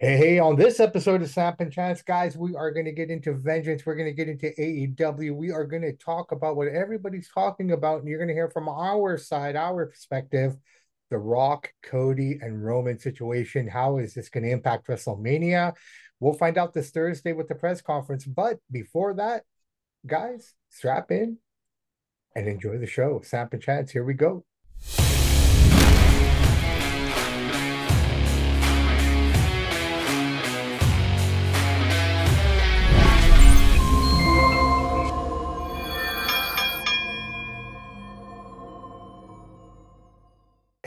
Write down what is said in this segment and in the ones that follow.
Hey, hey, on this episode of Samp and Chance, guys, we are going to get into vengeance. We're going to get into AEW. We are going to talk about what everybody's talking about, and you're going to hear from our side, our perspective, the Rock, Cody, and Roman situation. How is this going to impact WrestleMania? We'll find out this Thursday with the press conference. But before that, guys, strap in and enjoy the show. Samp and Chance, here we go.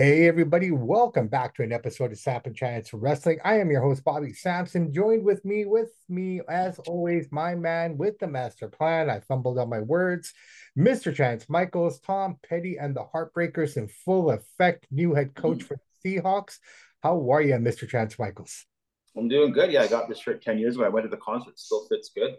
Hey, everybody, welcome back to an episode of Samp and Chance Wrestling. I am your host, Bobby Sampson. Joined with me, with me, as always, my man with the master plan. I fumbled on my words. Mr. Chance Michaels, Tom Petty, and the Heartbreakers in full effect. New head coach for the Seahawks. How are you, Mr. Chance Michaels? I'm doing good. Yeah, I got this shirt 10 years ago. I went to the concert. Still fits good.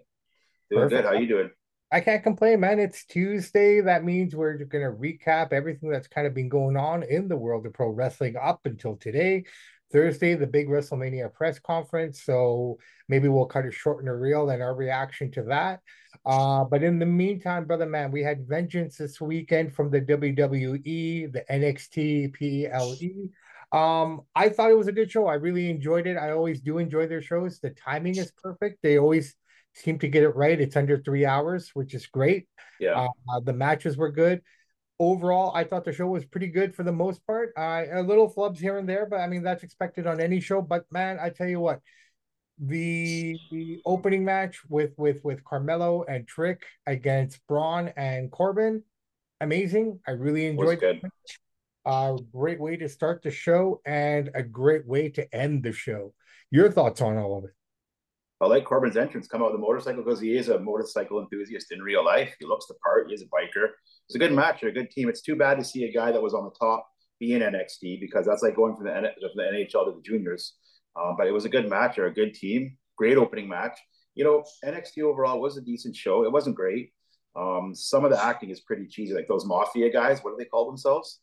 Doing Perfect. good. How are you doing? I can't complain, man. It's Tuesday. That means we're going to recap everything that's kind of been going on in the world of pro wrestling up until today. Thursday, the big WrestleMania press conference. So maybe we'll cut it short and real and our reaction to that. Uh, but in the meantime, brother man, we had vengeance this weekend from the WWE, the NXT, PLE. Um, I thought it was a good show. I really enjoyed it. I always do enjoy their shows. The timing is perfect. They always seem to get it right. It's under three hours, which is great. Yeah. Uh, the matches were good. Overall, I thought the show was pretty good for the most part. Uh, a little flubs here and there, but I mean that's expected on any show. But man, I tell you what, the, the opening match with with with Carmelo and Trick against Bron and Corbin, amazing. I really enjoyed it. A uh, great way to start the show and a great way to end the show. Your thoughts on all of it? I like Corbin's entrance, come out with a motorcycle because he is a motorcycle enthusiast in real life. He looks the part. He is a biker. It's a good match. They're a good team. It's too bad to see a guy that was on the top be in NXT because that's like going from the, from the NHL to the juniors. Um, but it was a good match. They're a good team. Great opening match. You know, NXT overall was a decent show. It wasn't great. Um, some of the acting is pretty cheesy, like those mafia guys. What do they call themselves?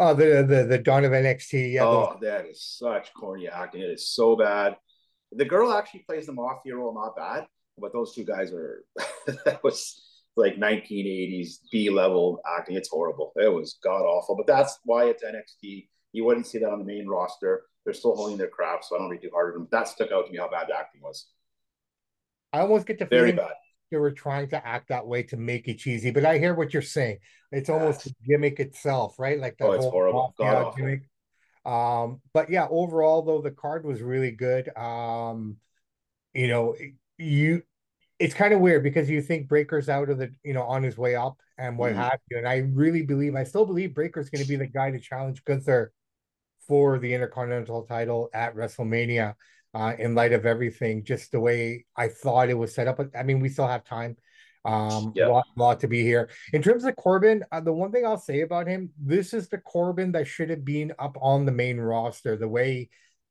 Oh, the the the Dawn of NXT. Yeah, oh, that is such corny acting. It is so bad. The girl actually plays the mafia role not bad, but those two guys are that was like 1980s B level acting. It's horrible. It was god awful. But that's why it's NXT. You wouldn't see that on the main roster. They're still holding their craft, so I don't read too hard on them. That stuck out to me how bad the acting was. I almost get the very bad. They were trying to act that way to make it cheesy, but I hear what you're saying. It's almost the gimmick itself, right? Like the oh, it's horrible. God gimmick. Um, but yeah, overall though, the card was really good. Um, you know, you it's kind of weird because you think Breakker's out of the, you know, on his way up and what mm-hmm. have you. And I really believe, I still believe Breakker's going to be the guy to challenge Gunther for the Intercontinental title at WrestleMania. Uh, in light of everything, just the way I thought it was set up. I mean, we still have time. Um, yeah. lot, lot to be here. In terms of Corbin, uh, the one thing I'll say about him, this is the Corbin that should have been up on the main roster. The way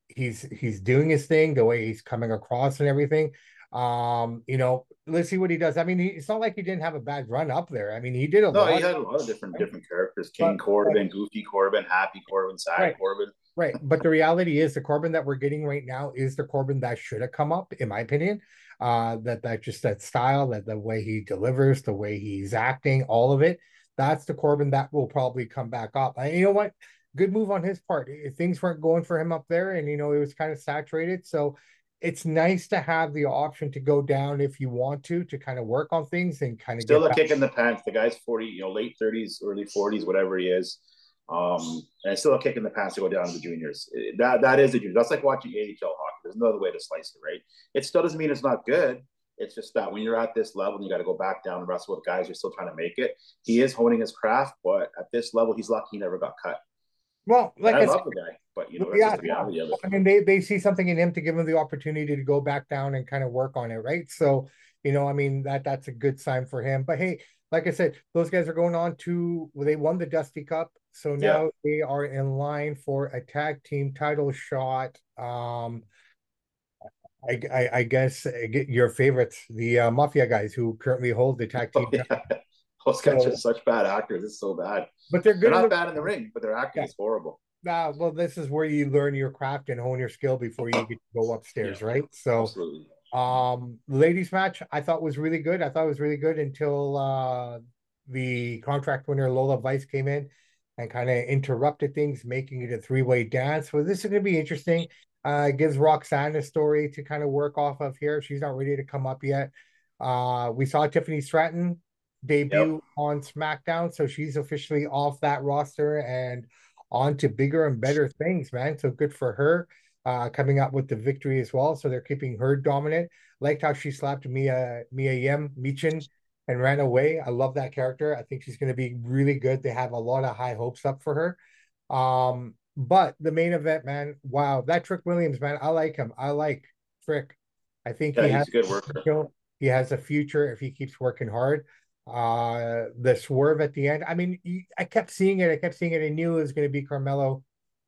he's he's doing his thing, the way he's coming across and everything. Um, you know, let's see what he does. I mean, he, it's not like he didn't have a bad run up there. I mean, he did a no, lot. he had a lot of different different characters: King but, Corbin. Goofy Corbin, Happy Corbin, Sad right. Corbin. Right, but the reality is, the Corbin that we're getting right now is the Corbin that should have come up, in my opinion uh, that that just that style, that the way he delivers, the way he's acting, all of it. That's the Corbin that will probably come back up. And you know what? Good move on his part. If things weren't going for him up there, and you know it was kind of saturated. So it's nice to have the option to go down if you want to to kind of work on things and kind of still a back. kick in the pants. The guy's forty, you know, late thirties, early forties, whatever he is. Um, and still a kick in the pants to go down to the juniors. That that is a junior. That's like watching AHL hockey. There's no other way to slice it, right? It still doesn't mean it's not good. It's just that when you're at this level and you got to go back down and wrestle with guys, you're still trying to make it. He is honing his craft, but at this level, he's lucky he never got cut. Well, like I, I love the guy, but you know, yeah, the I mean, they they see something in him to give him the opportunity to go back down and kind of work on it, right? So, you know, I mean that that's a good sign for him. But hey, like I said, those guys are going on to well, they won the Dusty Cup, so now yeah. they are in line for a tag team title shot. Um, I, I, I guess uh, your favorites, the uh, Mafia guys who currently hold the tag team. Oh, yeah. Those guys so, are such bad actors. It's so bad. But they're good. They're not the, bad in the ring, but their acting yeah. is horrible. uh, well, this is where you learn your craft and hone your skill before you get to go upstairs, Yeah. right? So, Absolutely. Um, ladies match I thought was really good. I thought it was really good until uh the contract winner Lola Vice came in and kind of interrupted things, making it a three-way dance. So this is going to be interesting. Uh, gives Roxanne a story to kind of work off of here. She's not ready to come up yet. Uh, we saw Tiffany Stratton debut Yep. on SmackDown, so she's officially off that roster and on to bigger and better things, man. So good for her. Uh, coming up with the victory as well. So they're keeping her dominant. Liked how she slapped Mia Mia Yim Michin and ran away. I love that character. I think she's going to be really good. They have a lot of high hopes up for her. Um, but the main event, man, wow, that Trick Williams, man, I like him. I like Trick. I think Yeah, he he's has a good worker. He has a future if he keeps working hard. Uh, the swerve at the end. I mean, I kept seeing it. I kept seeing it. I knew it was going to be Carmelo.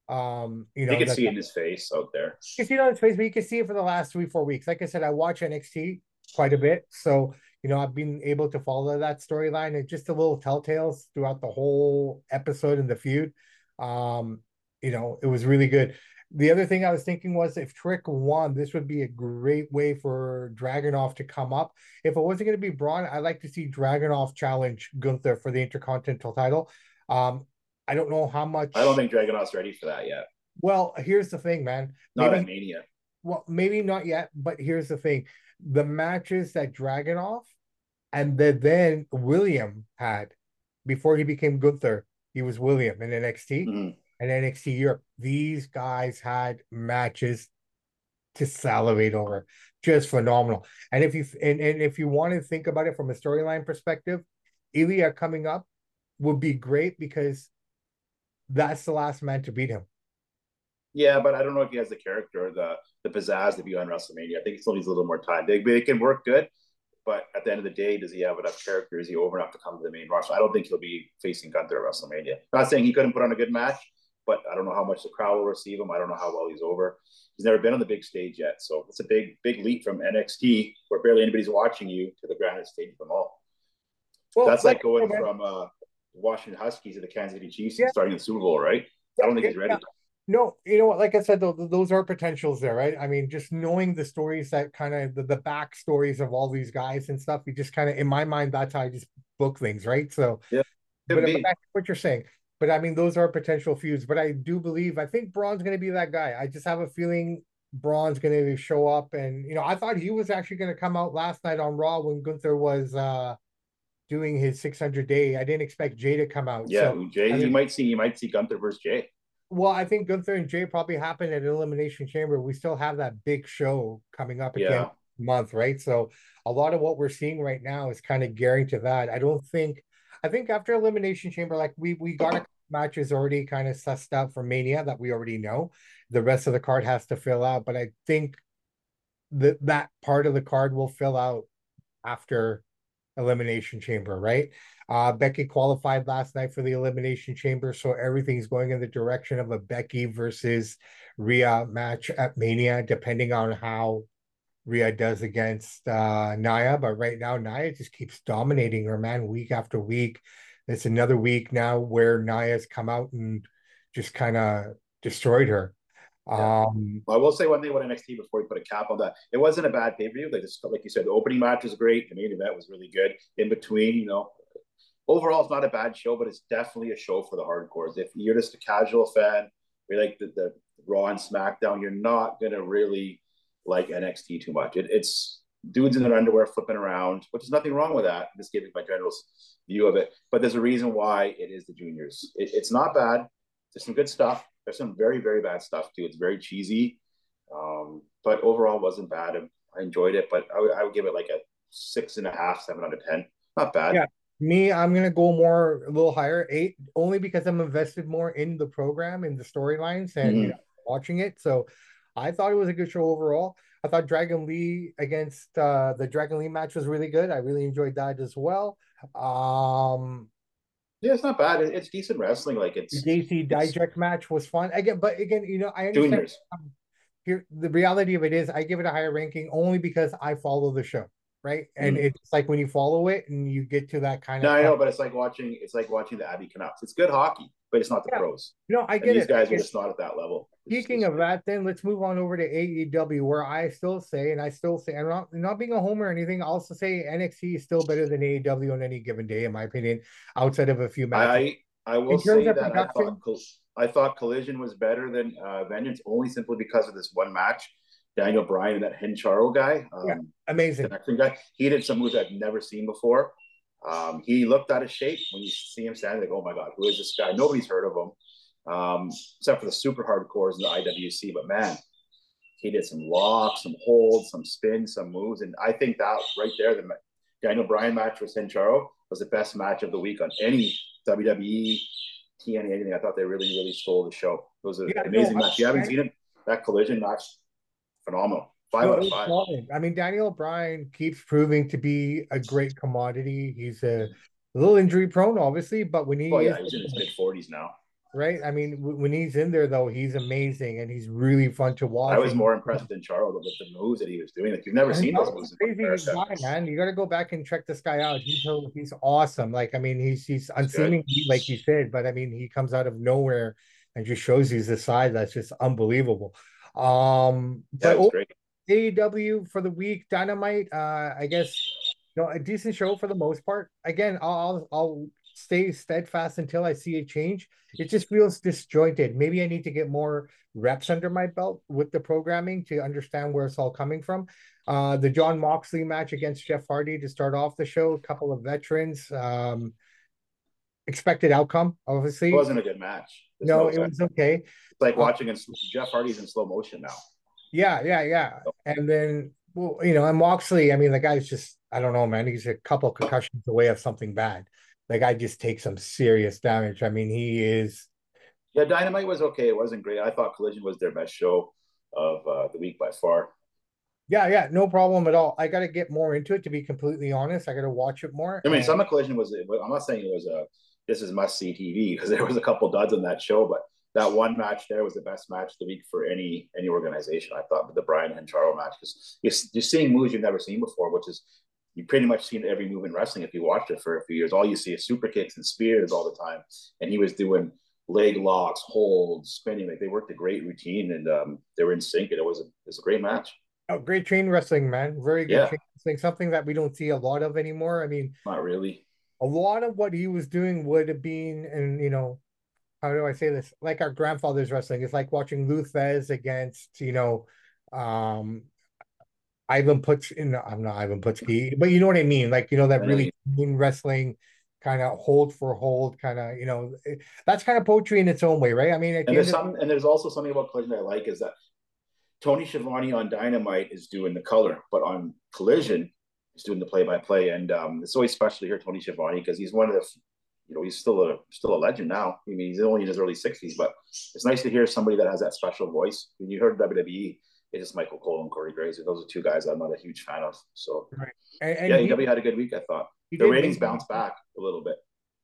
Um, you know, You can see it in his face out there. you can see it on his face, but you can see it for the last three, four weeks. Like I said, I watch NXT quite a bit. So, you know, I've been able to follow that storyline and just a little telltales throughout the whole episode and the feud. Um, you know, it was really good. The other thing I was thinking was if Trick won, this would be a great way for Dragunov to come up. If it wasn't going to be Bron, I'd like to see Dragunov challenge Gunther for the Intercontinental title. Um, I don't know how much. I don't think Dragunov's ready for that yet. Well, here's the thing, man. Not Maybe at Mania. well, maybe not yet, but here's the thing: the matches that Dragunov and that then William had before he became Gunther, he was William in NXT Mhm. and NXT Europe. These guys had matches to salivate over, just phenomenal. And if you and, and if you want to think about it from a storyline perspective, Ilya coming up would be great because that's the last man to beat him. Yeah, but I don't know if he has the character or the the pizzazz to be on WrestleMania. I think he still needs a little more time. They, they can work good, but at the end of the day, does he have enough character? Is he over enough to come to the main roster? I don't think he'll be facing Gunther at WrestleMania. Not saying he couldn't put on a good match, but I don't know how much the crowd will receive him. I don't know how well he's over. He's never been on the big stage yet, so it's a big, big leap from NXT, where barely anybody's watching you, to the grandest stage of them all. Well, That's like like- going from uh, Washington Huskies to the Kansas City Chiefs Yeah. starting the Super Bowl, right? I don't think he's ready. Yeah. No, you know what? Like I said, though, those are potentials there, right? I mean, just knowing the stories that kind of the, the back stories of all these guys and stuff, you just kind of, in my mind, that's how I just book things, right? So, Yeah, but, but that's what you're saying. But I mean, those are potential feuds. But I do believe, I think Bron's going to be that guy. I just have a feeling Bron's going to show up. And, you know, I thought he was actually going to come out last night on Raw when Gunther was uh doing his 600 day. I didn't expect Jay to come out. Yeah, So, Jay, I you might see you might see Gunther versus Jay. Well, I think Gunther and Jay probably happened at Elimination Chamber. We still have that big show coming up again Yeah. month, right? So a lot of what we're seeing right now is kind of gearing to that. I don't think I think after Elimination Chamber, like we we got a matches already kind of sussed out for Mania that we already know. The rest of the card has to fill out, but I think that that part of the card will fill out after Elimination Chamber, right? Uh, Becky qualified last night for the Elimination Chamber, so everything's going in the direction of a Becky versus Rhea match at Mania, depending on how Rhea does against uh, Nia. But right now, Nia just keeps dominating her, man, week after week. It's another week now where Nia's come out and just kind of destroyed her. Yeah. Um, I will say one thing about NXT before we put a cap on that. It wasn't a bad pay per view. Like like you said, the opening match was great. The main event was really good. In between, you know, overall, it's not a bad show, but it's definitely a show for the hardcores. If you're just a casual fan, you're like the, the Raw and SmackDown, you're not gonna really like NXT too much. It, it's dudes in their underwear flipping around, which is nothing wrong with that. I'm just giving my general view of it. But there's a reason why it is the juniors. It, it's not bad. There's some good stuff. There's some very, very bad stuff too. It's very cheesy. Um, but overall wasn't bad. I enjoyed it, but I would, give it like a six and a half, seven out of ten. Not bad. Yeah. Me, I'm gonna go more a little higher, eight, only because I'm invested more in the program, in the storylines, and you Mhm. know, watching it. So I thought it was a good show overall. I thought Dragon Lee against uh the Dragon Lee match was really good. I really enjoyed that as well. Um Yeah, it's not bad. It's decent wrestling. Like the it's JC Dijak match was fun. Again, but again, you know, I understand juniors. here the reality of it is I give it a higher ranking only because I follow the show, right? And Mhm. it's like when you follow it and you get to that kind No, of I know, but it's like watching. It's like watching the Abbey Canucks. It's good hockey. But it's not the Yeah. pros. No, I And get these it. guys are just not at that level. Speaking of that, then let's move on over to AEW, where I still say, and I still say, I'm not not being a homer or anything. I also say NXT is still better than AEW on any given day, in my opinion, outside of a few matches. I I will say that I thought I thought Collision was better than uh, Vengeance only simply because of this one match. Daniel Bryan and that Hechicero guy, um, Yeah. Amazing. guy, he did some moves I've never seen before. Um, he looked out of shape when you see him standing. Like, oh my god, who is this guy? Nobody's heard of him, um, except for the super hardcores in the IWC. But man, he did some locks, some holds, some spins, some moves, and I think that right there, the Daniel Bryan match with Hechicero was the best match of the week on any WWE, TNA, anything. I thought they really, really stole the show. It was an Yeah, amazing I- match. If you haven't seen it, that collision match, phenomenal. Five No, out of five. solid. I mean, Daniel Bryan keeps proving to be a great commodity. He's a little injury prone, obviously, but when he Oh yeah, is he's in his mid forties now. right, I mean, w- when he's in there though, he's amazing and he's really fun to watch. I was more impressed than Charles with the moves that he was doing. Like you've never And seen those moves. crazy guy, man. You got to go back and check this guy out. He's he's awesome. Like I mean, he's he's unseemingly like you said, but I mean, he comes out of nowhere and just shows you the side that's just unbelievable. Um, Yeah, but was great. AEW for the week, Dynamite. Uh, I guess you know a decent show for the most part. Again, I'll I'll, stay steadfast until I see a change. It just feels disjointed. Maybe I need to get more reps under my belt with the programming to understand where it's all coming from. Uh, the Jon Moxley match against Jeff Hardy to start off the show. A couple of veterans. Um, expected outcome, obviously. It wasn't a good match. There's no, no it was okay. It's like watching in, Jeff Hardy's in slow motion now. Yeah, yeah, yeah. And then, well, you know, and Moxley, I mean, the guy's just, I don't know, man. He's a couple concussions away of something bad. The guy just takes some serious damage. I mean, he is, Yeah, Dynamite was okay. It wasn't great. I thought Collision was their best show of uh, the week by far. yeah, yeah, no problem at all. I got to get more into it, to be completely honest. I got to watch it more. I mean, and- some of Collision was. I'm not saying it was a this is must see TV because there was a couple duds on that show, but that one match there was the best match of the week for any any organization. I thought the Bryan and Charo match because you're, you're seeing moves you've never seen before, which is you pretty much seen every move in wrestling if you watched it for a few years. All you see is super kicks and spears all the time, and he was doing leg locks, holds, spinning. Like they worked a great routine and um, they were in sync. And it was a, it was a great match. Oh, great train wrestling, man. Very good Yeah. chain wrestling. Something that we don't see a lot of anymore. I mean, Not really. a lot of what he was doing would have been, and you know, how do I say this? Like our grandfather's wrestling. It's like watching Lou Thesz against, you know, um, Ivan Putz in. I'm not Ivan Putski, but you know what I mean. Like you know that really clean wrestling, kind of hold for hold, kind of you know, it- that's kind of poetry in its own way, right? I mean, And there's some, and there's also something about Collision that I like is that Tony Schiavone on Dynamite is doing the color, but on Collision is doing the play-by-play, and um, it's always special to hear Tony Schiavone because he's one of the, you know, he's still a still a legend now. I mean, he's only in his early sixties, but it's nice to hear somebody that has that special voice. When you heard WWE, it's just Michael Cole and Corey Graves. Those are two guys I'm not a huge fan of. So and, and yeah, he- AEW had a good week. I thought the ratings bounced back a little bit.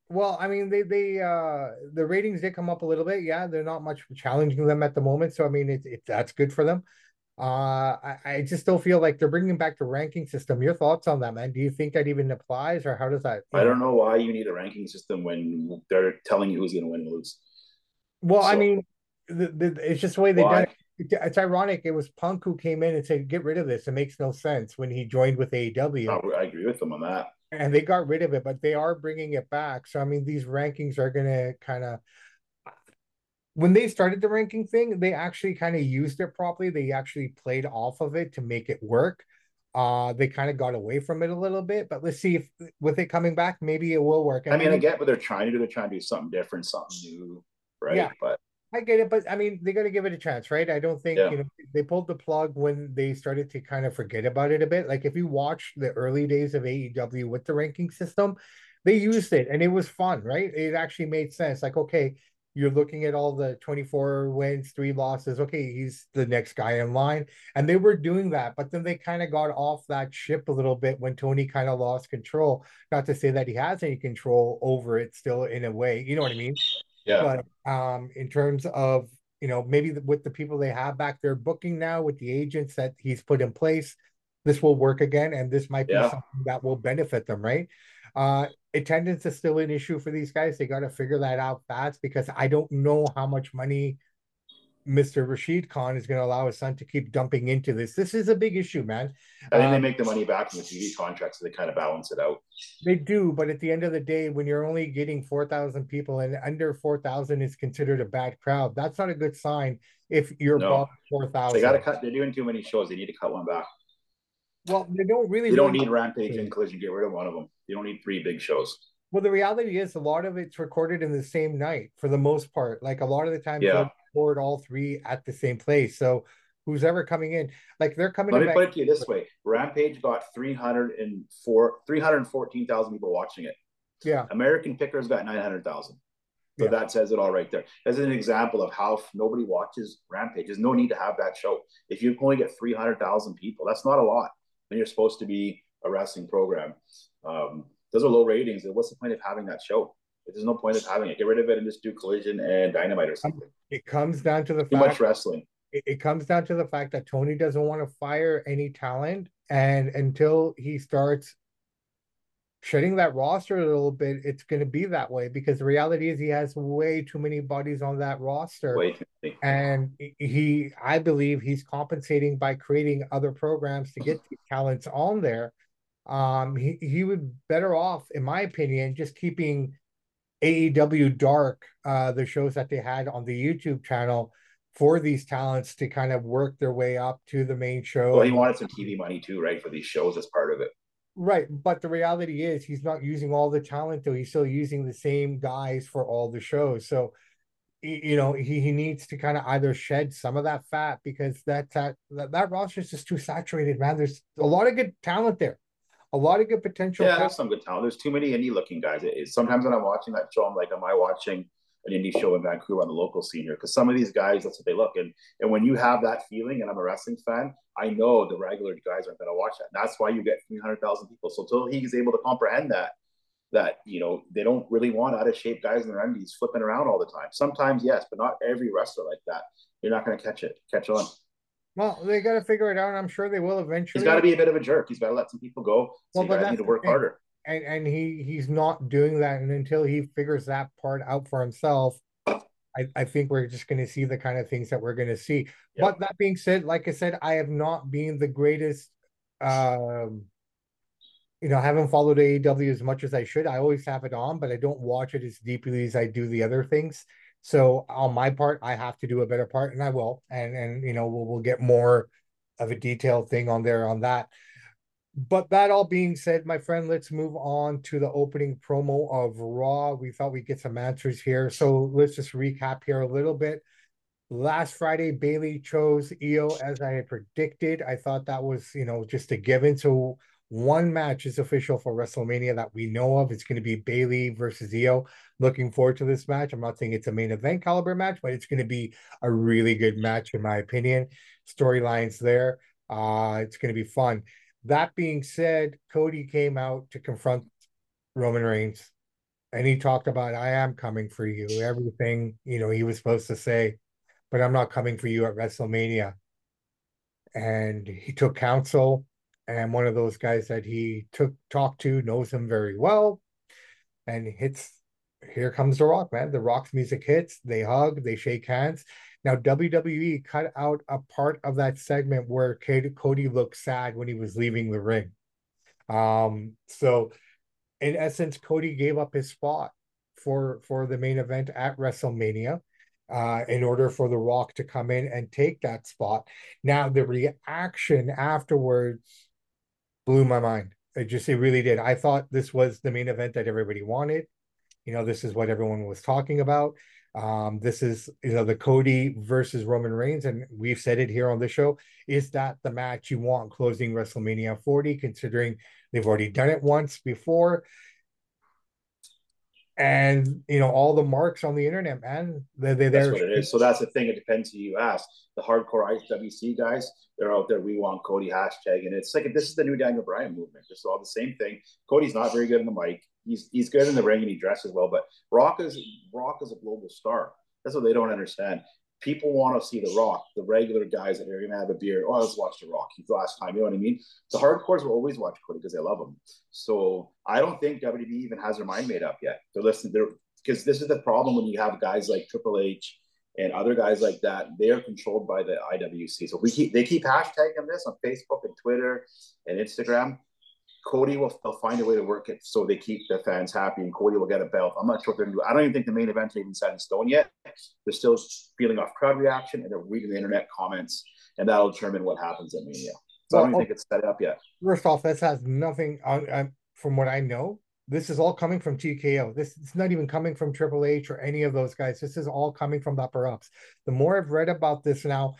Well, I mean, they they uh the ratings did come up a little bit. Yeah, they're not much challenging them at the moment, so I mean, it's it, that's good for them. Uh, I, I just still feel like they're bringing back the ranking system. Your thoughts on that, man? Do you think that even applies, or how does that? I don't know why you need a ranking system when they're telling you who's going to win and lose. Well, I mean, the, the, it's just the way they done it. It- It's ironic. It was Punk who came in and said, "Get rid of this. It makes no sense." When he joined with AEW, I I agree with them on that. and they got rid of it, but they are bringing it back. So I mean, these rankings are gonna kind of. When they started the ranking thing, they actually kind of used it properly. They actually played off of it to make it work. Uh, they kind of got away from it a little bit, but let's see if with it coming back, maybe it will work. I mean, I get what they're trying to do. They're trying to do something different, something new, right? Yeah. But I get it, but I mean, they got to give it a chance, right? I don't think, Yeah. you know, they pulled the plug when they started to kind of forget about it a bit. Like if you watch the early days of AEW with the ranking system, they used it and it was fun, right? It actually made sense. Like, okay, you're looking at all the 24 wins, three losses. Okay, he's the next guy in line. And they were doing that, but then they kind of got off that ship a little bit when Tony kind of lost control. Not to say that he has any control over it still in a way, you know what I mean? yeah, But um, in terms of you know maybe with the people they have back there booking now with the agents that he's put in place, this will work again, and this might be Yeah. something that will benefit them, right? Uh, attendance is still an issue for these guys. They got to figure that out fast because I don't know how much money Mr. Shahid Khan is going to allow his son to keep dumping into this. This is a big issue, man. I think um, they make the money back from the TV contracts, so they kind of balance it out. They do, but at the end of the day, when you're only getting four thousand people and under four thousand is considered a bad crowd, that's not a good sign. If you're no. four thousand, they got to cut. They're doing too many shows. They need to cut one back. Well, they don't really. They don't need Rampage and Collision. Get rid of one of them. You don't need three big shows. Well, the reality is a lot of it's recorded in the same night for the most part. Like a lot of the time, yeah record all three at the same place. So who's ever coming in, like they're coming. Let me put it to you this way: Rampage got 304, 314,000 people watching it. Yeah. American Pickers got 900,000. So yeah. that says it all right there. As an example of how nobody watches Rampage, there's no need to have that show. If you only get 300,000 people, that's not a lot when you're supposed to be wrestling program. Um, those are low ratings. What's the point of having that show? There's no point of having it. Get rid of it and just do collision and dynamite or something. It comes down to the too fact, much wrestling. It, it comes down to the fact that Tony doesn't want to fire any talent, and until he starts shedding that roster a little bit, it's going to be that way because the reality is he has way too many bodies on that roster. And he, I believe, he's compensating by creating other programs to get these talents on there. Um, he he would better off, in my opinion, just keeping AEW Dark, uh, the shows that they had on the YouTube channel for these talents to kind of work their way up to the main show. Well, he wanted some TV money too, right, for these shows as part of it. Right, but the reality is he's not using all the talent though. He's still using the same guys for all the shows. So, you know, he, he needs to kind of either shed some of that fat because that that that roster is just too saturated, man. There's a lot of good talent there a lot of good potential. Yeah, there's some good talent. There's too many indie looking guys. It is. Sometimes when I'm watching that show, I'm like, am I watching an indie show in Vancouver on the local scene here? Because some of these guys, that's what they look. And and when you have that feeling, and I'm a wrestling fan, I know the regular guys aren't going to watch that. And that's why you get 300,000 people. So until he's able to comprehend that, that you know they don't really want out of shape guys in their undies flipping around all the time. Sometimes yes, but not every wrestler like that. You're not going to catch it, catch on. Well, they got to figure it out. I'm sure they will eventually. He's got to be a bit of a jerk. He's got to let some people go. So well, but need to work harder. And and he he's not doing that. And until he figures that part out for himself, I, I think we're just going to see the kind of things that we're going to see. But that being said, like I said, I have not been the greatest. Um, you know, I haven't followed AEW as much as I should. I always have it on, but I don't watch it as deeply as I do the other things. So on my part, I have to do a better part, and I will. And and you know, we'll we'll get more of a detailed thing on there on that. But that all being said, my friend, let's move on to the opening promo of Raw. We thought we'd get some answers here. So let's just recap here a little bit. Last Friday, Bayley chose Io as I had predicted. I thought that was, you know, just a given. So one match is official for WrestleMania that we know of. It's going to be Bayley versus Io. Looking forward to this match. I'm not saying it's a main event caliber match, but it's going to be a really good match, in my opinion. Storylines there. Uh, it's going to be fun. That being said, Cody came out to confront Roman Reigns and he talked about, I am coming for you. Everything, you know, he was supposed to say, but I'm not coming for you at WrestleMania. And he took counsel and one of those guys that he took talked to knows him very well. And hits here comes the rock man. The rock's music hits. They hug they shake hands. Now wwe cut out a part of that segment where cody looked sad when he was leaving the ring. Um so in essence cody gave up his spot for for the main event at wrestlemania uh, in order for The Rock to come in and take that spot. Now, the reaction afterwards blew my mind. It just it really did. I thought this was the main event that everybody wanted. You know, this is what everyone was talking about. Um, this is you know the Cody versus Roman Reigns, and we've said it here on the show. Is that the match you want closing WrestleMania 40? Considering they've already done it once before, and you know all the marks on the internet, man. They, they, that's what it is. So that's the thing. It depends who you ask. The hardcore IWC guys, they're out there. We want Cody hashtag, and it's like this is the new Daniel Bryan movement. Just all the same thing. Cody's not very good in the mic. He's he's good in the ring and he dresses well, but Rock is Rock is a global star. That's what they don't understand. People want to see The Rock, the regular guys that are going to have a beer. Oh, let's watch The Rock. He's the last time. You know what I mean? The hardcores will always watch Cody because they love him. So I don't think WWE even has their mind made up yet. They're listening. They're because this is the problem when you have guys like Triple H and other guys like that. They are controlled by the IWC. So we keep they keep hashtagging this on Facebook and Twitter and Instagram. Cody will they'll find a way to work it so they keep the fans happy, and Cody will get a belt. I'm not sure what they're going to do. I don't even think the main event's even set in stone yet. They're still feeling off crowd reaction, and they're reading the internet comments, and that'll determine what happens at Mania. So well, I don't even oh think it's set up yet. First off, this has nothing on, on from what I know. This is all coming from TKO. This is not even coming from Triple H or any of those guys. This is all coming from the upper ups. The more I've read about this now,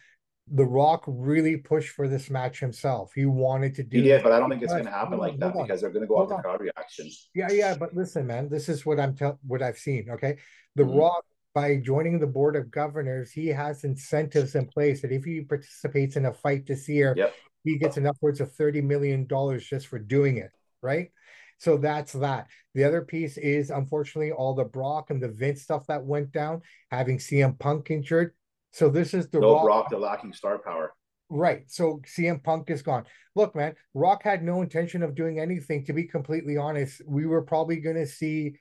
the Rock really pushed for this match himself. He wanted to do. He did, but I don't think it's going to happen like that because they're going to go off the crowd reaction. Yeah, yeah, but listen, man, this is what I'm tell what I've seen. Okay, the mm-hmm. Rock by joining the board of governors, he has incentives in place that if he participates in a fight this year, yep. he gets an upwards of thirty million dollars just for doing it. Right. So that's that. The other piece is unfortunately all the Brock and the Vince stuff that went down, having CM Punk injured. So this is the no Rock, the lacking star power. Right. So CM Punk is gone. Look, man, Rock had no intention of doing anything. To be completely honest, we were probably going to see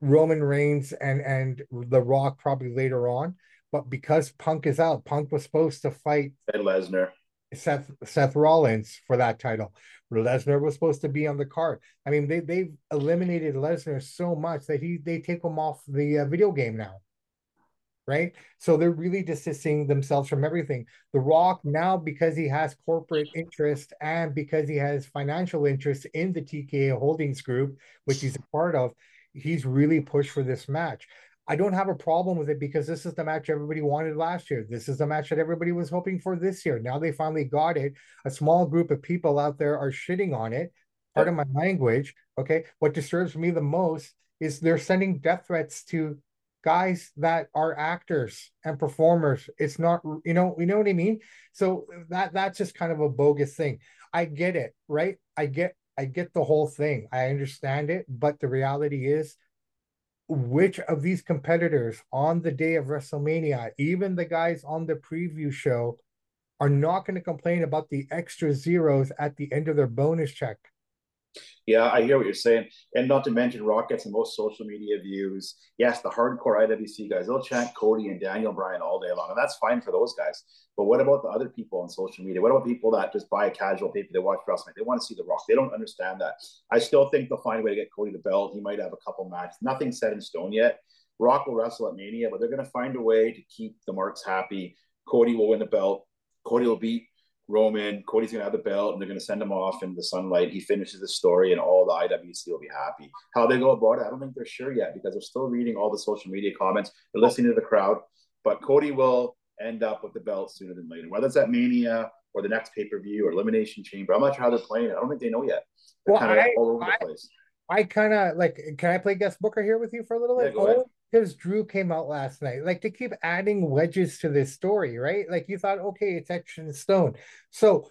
Roman Reigns and and The Rock probably later on, but because Punk is out, Punk was supposed to fight Ed Lesnar, Seth Seth Rollins for that title. Lesnar was supposed to be on the card. I mean, they they've eliminated Lesnar so much that he they take him off the uh, video game now right? So they're really distancing themselves from everything. The Rock now, because he has corporate interest and because he has financial interest in the TKO Holdings Group, which he's a part of, he's really pushed for this match. I don't have a problem with it because this is the match everybody wanted last year. This is the match that everybody was hoping for this year. Now they finally got it. A small group of people out there are shitting on it. Part of my language. Okay. What disturbs me the most is they're sending death threats to guys that are actors and performers. It's not, you know, you know what I mean? So that that's just kind of a bogus thing. I get it, right? I get I get the whole thing. I understand it, but the reality is which of these competitors on the day of WrestleMania, even the guys on the preview show, are not going to complain about the extra zeros at the end of their bonus check. Yeah, I hear what you're saying. And not to mention, Rock gets the most social media views. Yes, the hardcore IWC guys, they'll chant Cody and Daniel Bryan all day long. And that's fine for those guys. But what about the other people on social media? What about people that just buy a casual paper? They watch wrestling. They want to see The Rock. They don't understand that. I still think they'll find a way to get Cody the belt. He might have a couple matches. Nothing set in stone yet. Rock will wrestle at Mania, but they're going to find a way to keep the marks happy. Cody will win the belt. Cody will beat Roman, Cody's gonna have the belt, and they're gonna send him off in the sunlight. He finishes the story, and all the IWC will be happy. How they go about it, I don't think they're sure yet because they're still reading all the social media comments. They're listening to the crowd, but Cody will end up with the belt sooner than later, whether it's at Mania or the next pay per view or Elimination Chamber. I'm not sure how they're playing it. I don't think they know yet. They're well, kind of all over I, the place. I kind of like. Can I play guest booker here with you for a little bit? Because Drew came out last night. Like to keep adding wedges to this story, right? Like you thought, okay, it's etched stone. So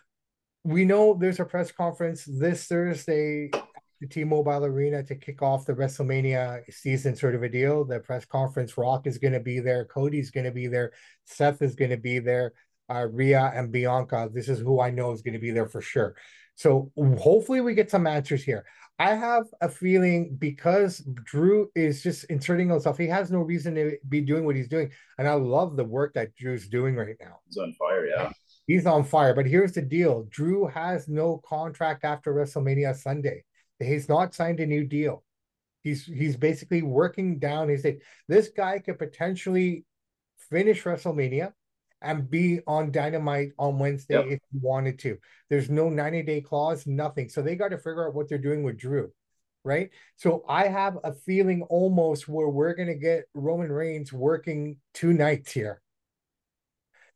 we know there's a press conference this Thursday at the T-Mobile Arena to kick off the WrestleMania season, sort of a deal. The press conference, Rock is going to be there, Cody's going to be there, Seth is going to be there, uh, Rhea and Bianca. This is who I know is going to be there for sure. So hopefully we get some answers here. I have a feeling because Drew is just inserting himself, he has no reason to be doing what he's doing. And I love the work that Drew's doing right now. He's on fire, yeah. He's on fire. But here's the deal Drew has no contract after WrestleMania Sunday. He's not signed a new deal. He's he's basically working down. He's like, this guy could potentially finish WrestleMania and be on Dynamite on Wednesday yep. if you wanted to. There's no 90 day clause, nothing. So they got to figure out what they're doing with Drew, right? So I have a feeling almost where we're going to get Roman Reigns working two nights here.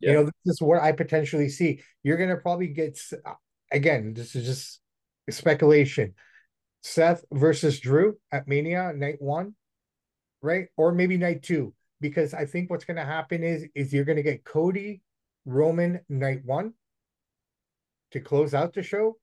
Yep. You know, this is what I potentially see. You're going to probably get, again, this is just speculation. Seth versus Drew at Mania night one, right? Or maybe night two because I think what's going to happen is is you're going to get Cody Roman night one to close out the show,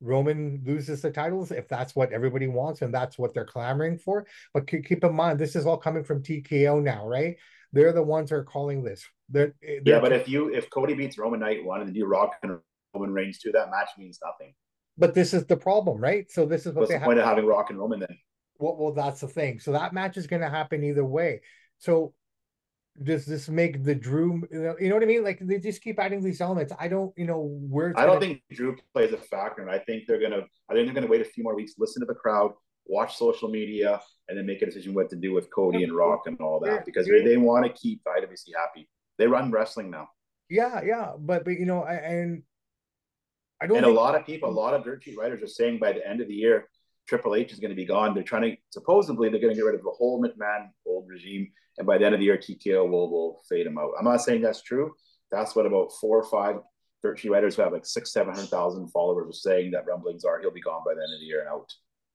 Roman loses the titles if that's what everybody wants and that's what they're clamoring for. But keep in mind, this is all coming from TKO now, right? They're the ones that are calling this. They're, eh, they're yeah, but if you if Cody beats Roman night one and then you Rock and Roman Reigns two, that match means nothing. But this is the problem, right? So this is what What's they the point of having Rock and Roman then? Well, well, that's the thing. So that match is going to happen either way. So does this make the Drew? You know, you know what I mean? Like they just keep adding these elements. I don't, you know, where. I don't think Drew plays a factor, and I think they're gonna. I think they're gonna wait a few more weeks, listen to the crowd, watch social media, and then make a decision what to do with Cody and Rock and all that because they, they want to keep IWC happy. They run wrestling now. Yeah, yeah, but but you know, I, and I don't. And think... a lot of people, a lot of dirt sheet writers are saying by the end of the year, Triple H is going to be gone. They're trying to supposedly they're going to get rid of the whole McMahon old regime, and by the end of the year, TKO will will fade him out. I'm not saying that's true. That's what about four or five sheet writers who have like six, seven hundred thousand followers are saying that rumblings are he'll be gone by the end of the year and out.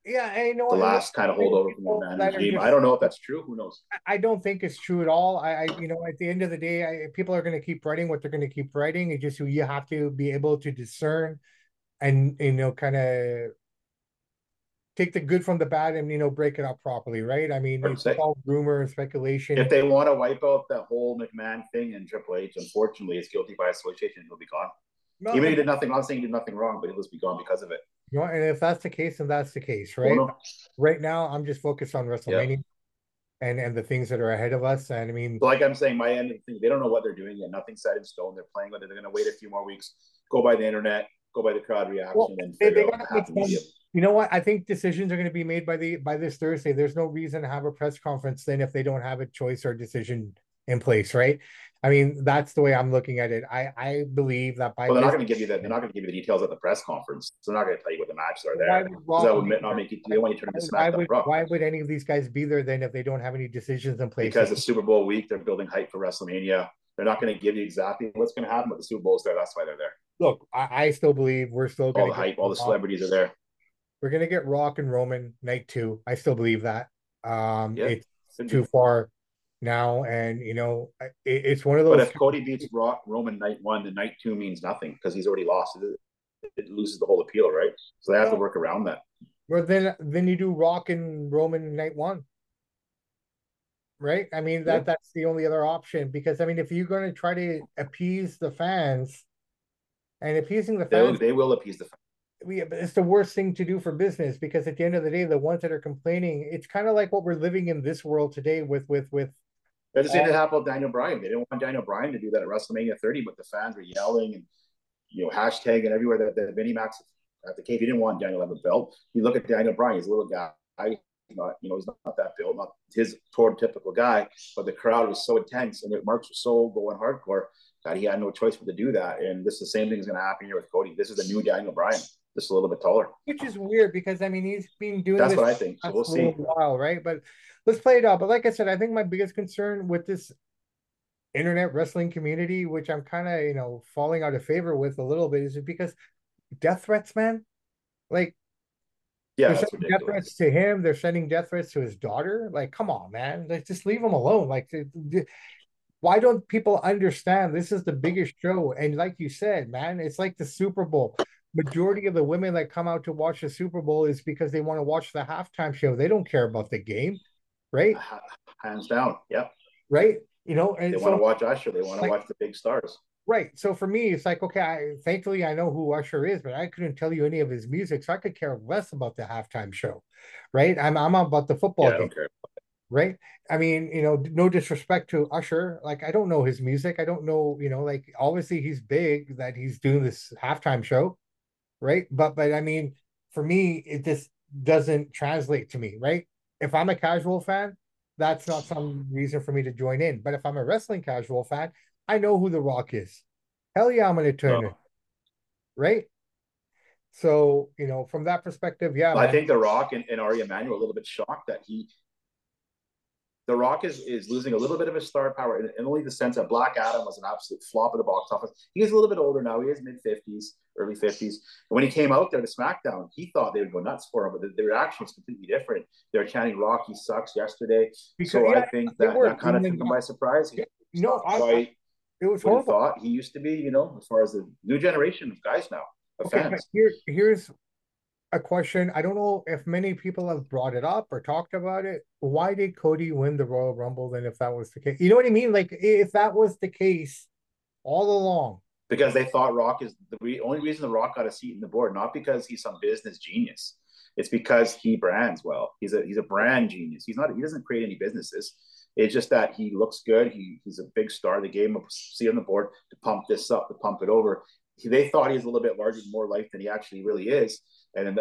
Yeah, I know the last kind of holdover from the man regime. Just, I don't know if that's true. Who knows? I don't think it's true at all. I, I you know, at the end of the day, I, people are going to keep writing what they're going to keep writing. It's just you have to be able to discern, and you know, kind of take the good from the bad and you know break it up properly, right? I mean, it's all rumor and speculation. If they want to wipe out that whole McMahon thing and Triple H, unfortunately, is guilty by association. He'll be gone. No, Even he did nothing. I'm not saying he did nothing wrong, but he'll just be gone because of it. You know, and if that's the case, then that's the case, oh, right? Oh, no. Right now, I'm just focused on WrestleMania. And, and the things that are ahead of us. And I mean, like I'm saying, my end of the thing, they don't know what they're doing yet. Nothing's set in stone. They're playing with it. They're going to wait a few more weeks, go by the internet, go by the crowd reaction, well, and they, they you know what? I think decisions are going to be made by the by this Thursday. There's no reason to have a press conference then if they don't have a choice or decision in place, right? I mean, that's the way I'm looking at it. I I believe that by well, they're not going to give you that. They're not going to give you the details at the press conference. So they're not going to tell you what the matches are there. Why that would not make it. They want you to turn why would, why would any of these guys be there then if they don't have any decisions in place? Because the Super Bowl week, they're building hype for WrestleMania. They're not going to give you exactly what's going to happen, but the Super Bowl's there. That's why they're there. Look, I, I still believe we're still all the hype. All the celebrities are there. We're gonna get Rock and Roman night two. I still believe that. Um, yeah. it's too far now, and you know, it, it's one of those. But if Cody beats Rock Roman night one, the night two means nothing because he's already lost. It, it loses the whole appeal, right? So they have to work around that. Well, then then you do Rock and Roman night one, right? I mean that yeah. that's the only other option because I mean if you're going to try to appease the fans, and appeasing the fans, they, they will appease the fans we it's the worst thing to do for business because at the end of the day, the ones that are complaining, it's kind of like what we're living in this world today with with with. That's the same that happened with Daniel Bryan. They didn't want Daniel Bryan to do that at WrestleMania 30, but the fans were yelling and you know hashtag and everywhere that the mini Max at the cave. He didn't want Daniel to have a belt. You look at Daniel Bryan; he's a little guy. Not, you know, he's not that built, not his prototypical guy. But the crowd was so intense, and the marks were so going hardcore that he had no choice but to do that. And this is the same thing is going to happen here with Cody. This is the new Daniel Bryan just a little bit taller. Which is weird because I mean he's been doing that's what I think. So we'll see. A while, right? But let's play it out. But like I said, I think my biggest concern with this internet wrestling community, which I'm kind of you know falling out of favor with a little bit, is because death threats, man. Like, yeah, they're sending death threats to him. They're sending death threats to his daughter. Like, come on, man. Like, just leave him alone. Like, why don't people understand this is the biggest show? And like you said, man, it's like the Super Bowl majority of the women that come out to watch the Super Bowl is because they want to watch the halftime show. They don't care about the game, right? Hands down. Yep. Right. You know, and they so, want to watch Usher. They want to like, watch the big stars. Right. So for me, it's like, okay, I, thankfully I know who Usher is, but I couldn't tell you any of his music. So I could care less about the halftime show. Right. I'm, I'm about the football yeah, game. Right. I mean, you know, no disrespect to Usher. Like, I don't know his music. I don't know, you know, like obviously he's big that he's doing this halftime show right? But but I mean, for me, it just doesn't translate to me, right? If I'm a casual fan, that's not some reason for me to join in. But if I'm a wrestling casual fan, I know who The Rock is. Hell yeah, I'm gonna turn oh. it. Right? So, you know, from that perspective, yeah. Well, I think The Rock and, and Ari Emanuel a little bit shocked that he the Rock is, is losing a little bit of his star power in, in, only the sense that Black Adam was an absolute flop at the box office. He's a little bit older now. He is mid 50s, early 50s. And when he came out there to SmackDown, he thought they would go nuts for him, but the, the reaction was completely different. They were chanting Rocky sucks yesterday. Because, so yeah, I think that, that kind of took him by surprise. He, you know, I, I, it was horrible. He thought he used to be, you know, as far as the new generation of guys now, of okay, fans. Here, here's a question. I don't know if many people have brought it up or talked about it. Why did Cody win the Royal Rumble then if that was the case? You know what I mean? Like if that was the case all along. Because they thought Rock is the re- only reason the Rock got a seat in the board, not because he's some business genius. It's because he brands well. He's a he's a brand genius. He's not he doesn't create any businesses. It's just that he looks good. He he's a big star. They gave him a seat on the board to pump this up, to pump it over. He, they thought he's a little bit larger, more life than he actually really is. And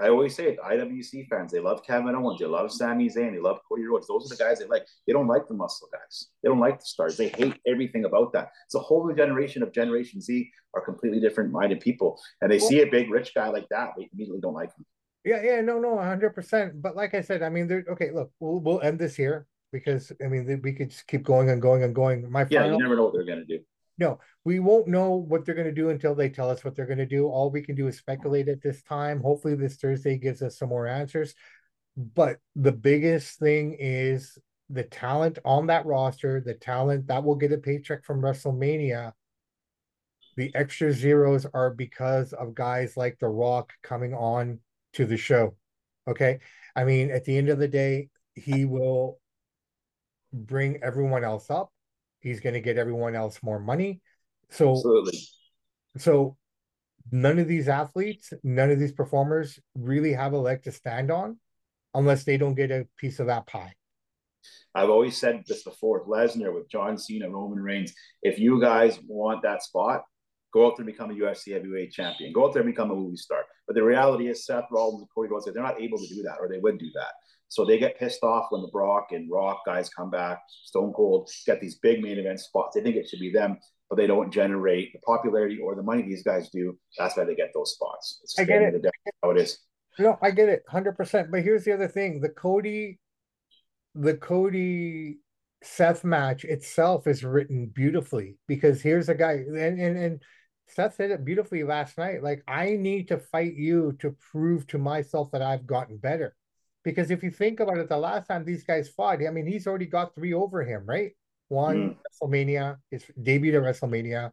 I always say it, IWC fans, they love Kevin Owens, they love Sami Zayn, they love Cody Rhodes. Those are the guys they like. They don't like the muscle guys. They don't like the stars. They hate everything about that. It's a whole new generation of Generation Z are completely different minded people. And they see a big rich guy like that, they immediately don't like him. Yeah, yeah, no, no, hundred percent. But like I said, I mean. Okay, look, we'll we'll end this here because I mean we could just keep going and going and going. My yeah, you never know what they're gonna do. No, we won't know what they're going to do until they tell us what they're going to do. All we can do is speculate at this time. Hopefully, this Thursday gives us some more answers. But the biggest thing is the talent on that roster, the talent that will get a paycheck from WrestleMania. The extra zeros are because of guys like The Rock coming on to the show. Okay. I mean, at the end of the day, he will bring everyone else up He's going to get everyone else more money. So, Absolutely. so none of these athletes, none of these performers really have a leg to stand on unless they don't get a piece of that pie. I've always said this before Lesnar, with John Cena, Roman Reigns. If you guys want that spot, go out there and become a UFC heavyweight champion. Go out there and become a movie star. But the reality is, Seth Rollins and Cody Rhodes, they're not able to do that, or they would do that. So they get pissed off when the Brock and Rock guys come back, Stone Cold, get these big main event spots. They think it should be them, but they don't generate the popularity or the money these guys do. That's why they get those spots. It's I get it. The how it is. No, I get it, hundred percent. But here's the other thing: the Cody, the Cody Seth match itself is written beautifully because here's a guy, and and and Seth said it beautifully last night. Like I need to fight you to prove to myself that I've gotten better. Because if you think about it, the last time these guys fought, I mean, he's already got three over him, right? One mm. WrestleMania, his debut at WrestleMania.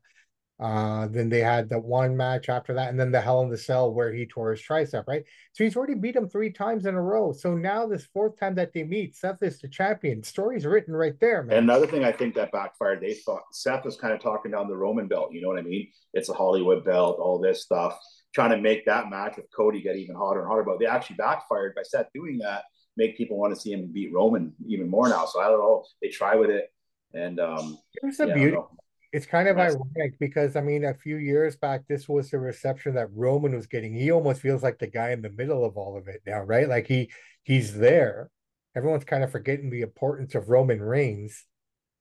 Uh, then they had the one match after that, and then the Hell in the Cell where he tore his tricep, right? So he's already beat him three times in a row. So now this fourth time that they meet, Seth is the champion. Story's written right there, man. Another thing I think that backfired, they thought Seth was kind of talking down the Roman belt. You know what I mean? It's a Hollywood belt, all this stuff trying to make that match with Cody get even hotter and hotter. But they actually backfired by Seth doing that, make people want to see him beat Roman even more now. So I don't know. They try with it. And um it's a yeah, beauty. It's kind of ironic because I mean, a few years back, this was the reception that Roman was getting. He almost feels like the guy in the middle of all of it now, right? Like he he's there. Everyone's kind of forgetting the importance of Roman Reigns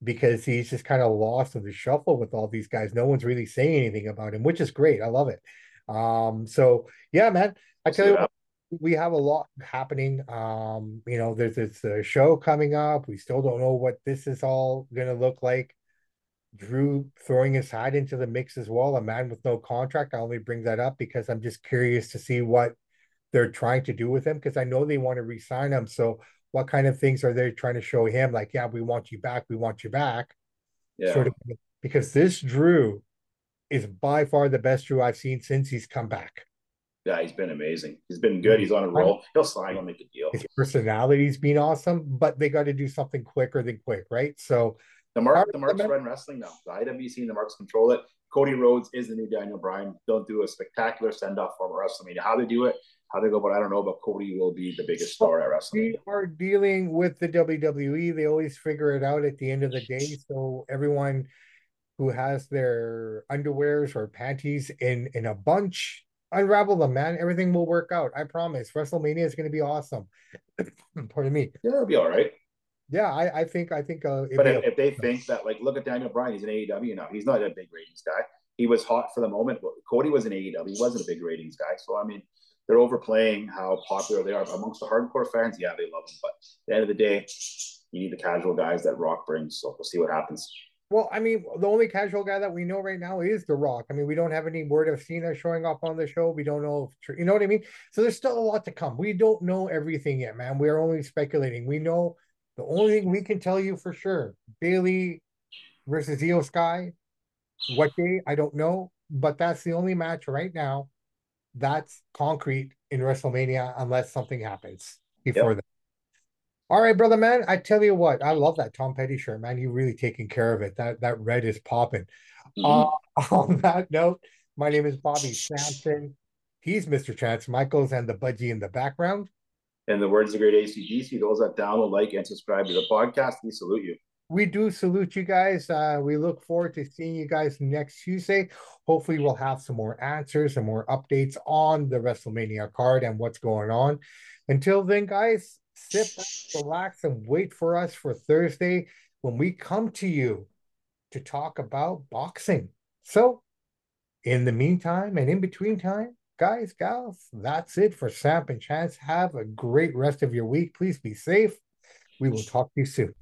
because he's just kind of lost in the shuffle with all these guys. No one's really saying anything about him, which is great. I love it. Um, so yeah, man, I tell you what, we have a lot happening. Um, you know, there's this uh, show coming up. We still don't know what this is all gonna look like. Drew throwing his hat into the mix as well. A man with no contract. I only bring that up because I'm just curious to see what they're trying to do with him because I know they want to re-sign him. So what kind of things are they trying to show him? Like, yeah, we want you back. We want you back. Yeah. Sort of because this Drew is by far the best Drew I've seen since he's come back. Yeah, he's been amazing. He's been good. He's on a roll. He'll sign. He'll make a deal. His personality's been awesome, but they got to do something quicker than quick, right? So the mark, the marks run wrestling now. The IWC and the marks control it. Cody Rhodes is the new Daniel Bryan. They'll do a spectacular send off for WrestleMania. How they do it, how they go, but I don't know. But Cody will be the biggest star at WrestleMania. We are dealing with the WWE. They always figure it out at the end of the day. So everyone who has their underwears or panties in in a bunch unravel them man. Everything will work out i promise. Wrestlemania is going to be awesome. Pardon me. Yeah it'll be all right. Yeah i i think i think uh but if, if they think that like look at daniel bryan he's an aew now. He's not a big ratings guy. He was hot for the moment but cody was an aew he wasn't a big ratings guy. So i mean they're overplaying how popular they are. Amongst the hardcore fans yeah they love them but at the end of the day you need the casual guys that rock brings. So we'll see what happens well, I mean, the only casual guy that we know right now is The Rock. I mean, we don't have any word of Cena showing up on the show. We don't know, if, you know what I mean? So there's still a lot to come. We don't know everything yet, man. We are only speculating. We know the only thing we can tell you for sure Bayley versus Iyo Sky. What day? I don't know. But that's the only match right now that's concrete in WrestleMania unless something happens before Yep. that. All right, brother man. I tell you what, I love that Tom Petty shirt, man. You really taking care of it. That that red is popping. Mhm. Uh, on that note, my name is Bobby Sampson. He's Mr. Chance Michaels and the budgie in the background. And the words of the great ACDC, those that download, like, and subscribe to the podcast, we salute you. We do salute you guys. Uh, we look forward to seeing you guys next Tuesday. Hopefully, we'll have some more answers and more updates on the WrestleMania card and what's going on. Until then, guys, sit back, relax, and wait for us for Thursday when we come to you to talk about boxing. So, in the meantime and in between time, guys, gals, that's it for Samp and Chance. Have a great rest of your week. Please be safe. We will talk to you soon.